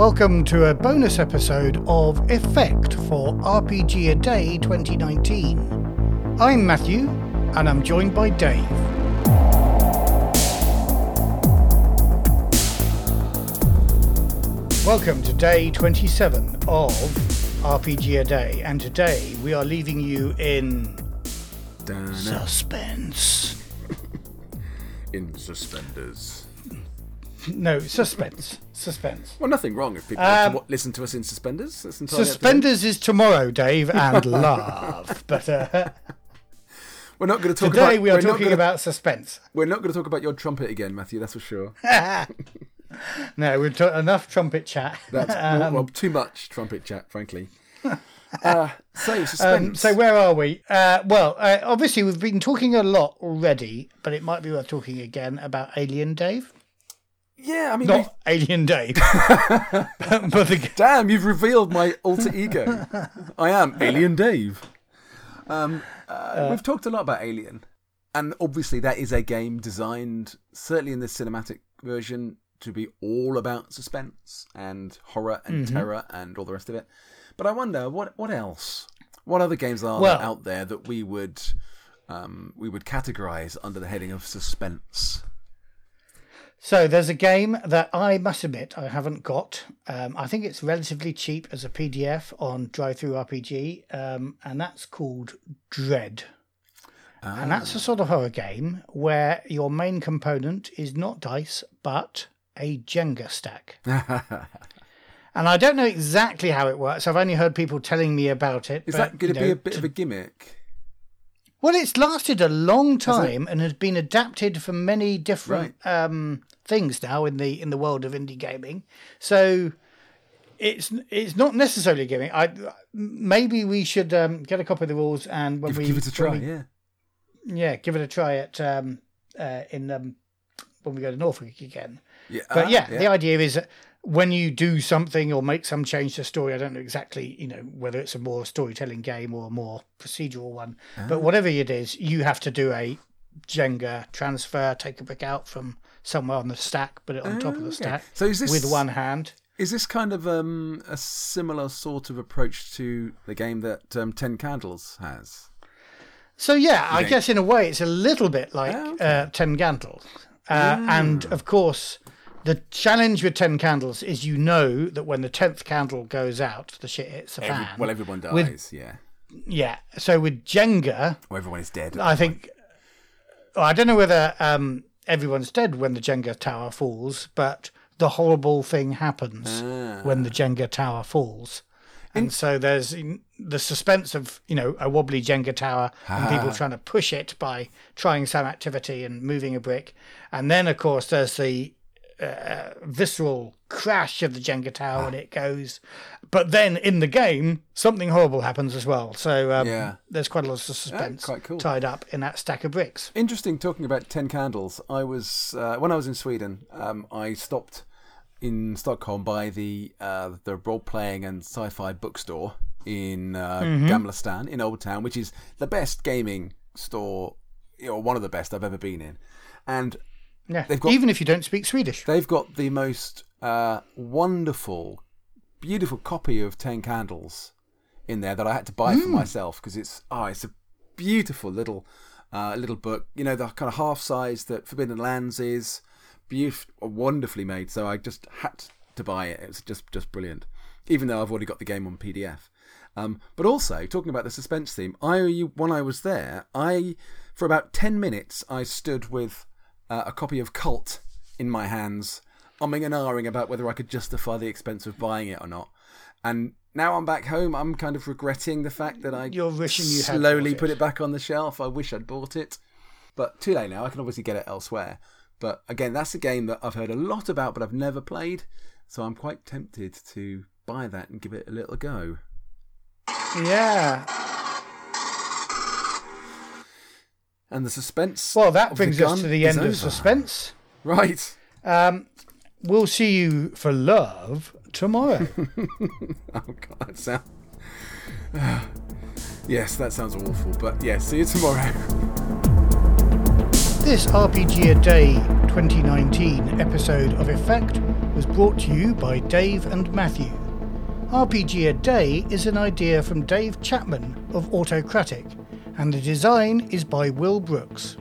Welcome to a bonus episode of Effect for RPG A Day 2019. I'm Matthew, and I'm joined by Dave. Welcome to day 27 of RPG A Day, and today we are leaving you in Dun, suspense. in suspenders. No, suspense. Suspense. Well, nothing wrong if people want to listen to us in suspenders. Up to. Suspenders is tomorrow, Dave, and love. But uh, We're not going to talk today about. we are talking gonna- about suspense. We're not going to talk about your trumpet again, Matthew. That's for sure. No, we've got enough trumpet chat. That's well, well, too much trumpet chat, frankly. Uh, so suspense. Um, so where are we? Uh, well, uh, obviously we've been talking a lot already, but it might be worth talking again about Alien Dave. Yeah, I mean, we- Not Alien Dave, but, the, damn, you've revealed my alter ego. I am Alien Dave. Um, uh, we've talked a lot about Alien, and obviously that is a game designed, certainly in the cinematic version, to be all about suspense and horror and terror and all the rest of it. But I wonder what what else, what other games are Well- out there that we would um, we would categorize under the heading of suspense? So there's a game that I must admit I haven't got. Um, I think it's relatively cheap as a PDF on DriveThruRPG, um, and that's called Dread. And that's a sort of horror game where your main component is not dice, but a Jenga stack. And I don't know exactly how it works. I've only heard people telling me about it. Is but, that going to be a bit of a gimmick? Well, it's lasted a long time and has been adapted for many different um, things now in the in the world of indie gaming. So it's it's not necessarily gimmick. I maybe we should um, get a copy of the rules and when Give, we give it a try, we- yeah. yeah, give it a try at um, uh, in um, when we go to Norfolk again. Yeah, But ah, yeah, the idea is that when you do something or make some change to story, I don't know exactly, you know, whether it's a more storytelling game or a more procedural one, Ah. but whatever it is, you have to do a Jenga transfer, take a brick out from somewhere on the stack, put it on top of the Okay. stack So is this with one hand. Is this kind of um, a similar sort of approach to the game that um, Ten Candles has? So yeah, I guess in a way it's a little bit like Oh, okay. Ah. uh, Ten Candles, uh, and of course the challenge with Ten Candles is you know that when the tenth candle goes out, the shit hits the Every- fan. well, everyone dies, With- yeah. yeah. So with Jenga, Well, everyone is dead. I think well, I don't know whether um, everyone's dead when the Jenga tower falls, but the horrible thing happens Ah. when the Jenga tower falls. And so there's the suspense of you know a wobbly Jenga tower and Ah. people trying to push it by trying some activity and moving a brick, and then of course there's the uh, visceral crash of the Jenga tower when it goes. But then in the game, something horrible happens as well. So um, Yeah. there's quite a lot of suspense quite cool. tied up in that stack of bricks. Interesting talking about Ten Candles. I was uh, when I was in Sweden. Um, I stopped in Stockholm by the uh, the role playing and sci-fi bookstore in uh, Gamla Stan in Old Town, which is the best gaming store, or one of the best I've ever been in. And Yeah, They've got- even if you don't speak Swedish. They've got the most uh, wonderful, beautiful copy of Ten Candles in there that I had to buy for myself because it's oh, it's a beautiful little uh, little book. You know the kind of half size that Forbidden Lands is, beautiful, wonderfully made. So I just had to buy it. It was just just brilliant, even though I've already got the game on PDF. Um, but also talking about the suspense theme, I when I was there, I for about ten minutes I stood with uh, a copy of Kult in my hands, umming and ahhing about whether I could justify the expense of buying it or not. And now I'm back home, I'm kind of regretting the fact that I You're wishing you slowly put it back on the shelf. I wish I'd bought it, but too late now. I can obviously get it elsewhere. But again, that's a game that I've heard a lot about, but I've never played. So I'm quite tempted to buy that and give it a little go. Yeah. And the suspense. Well, that brings us to the end of suspense. Right. Um, we'll see you for love tomorrow. Oh god, that sound. yes, that sounds awful. But yeah, see you tomorrow. this RPG A Day 2019 episode of Effect was brought to you by Dave and Matthew. RPG a Day is an idea from Dave Chapman of Autocratik, and the design is by Will Brooks.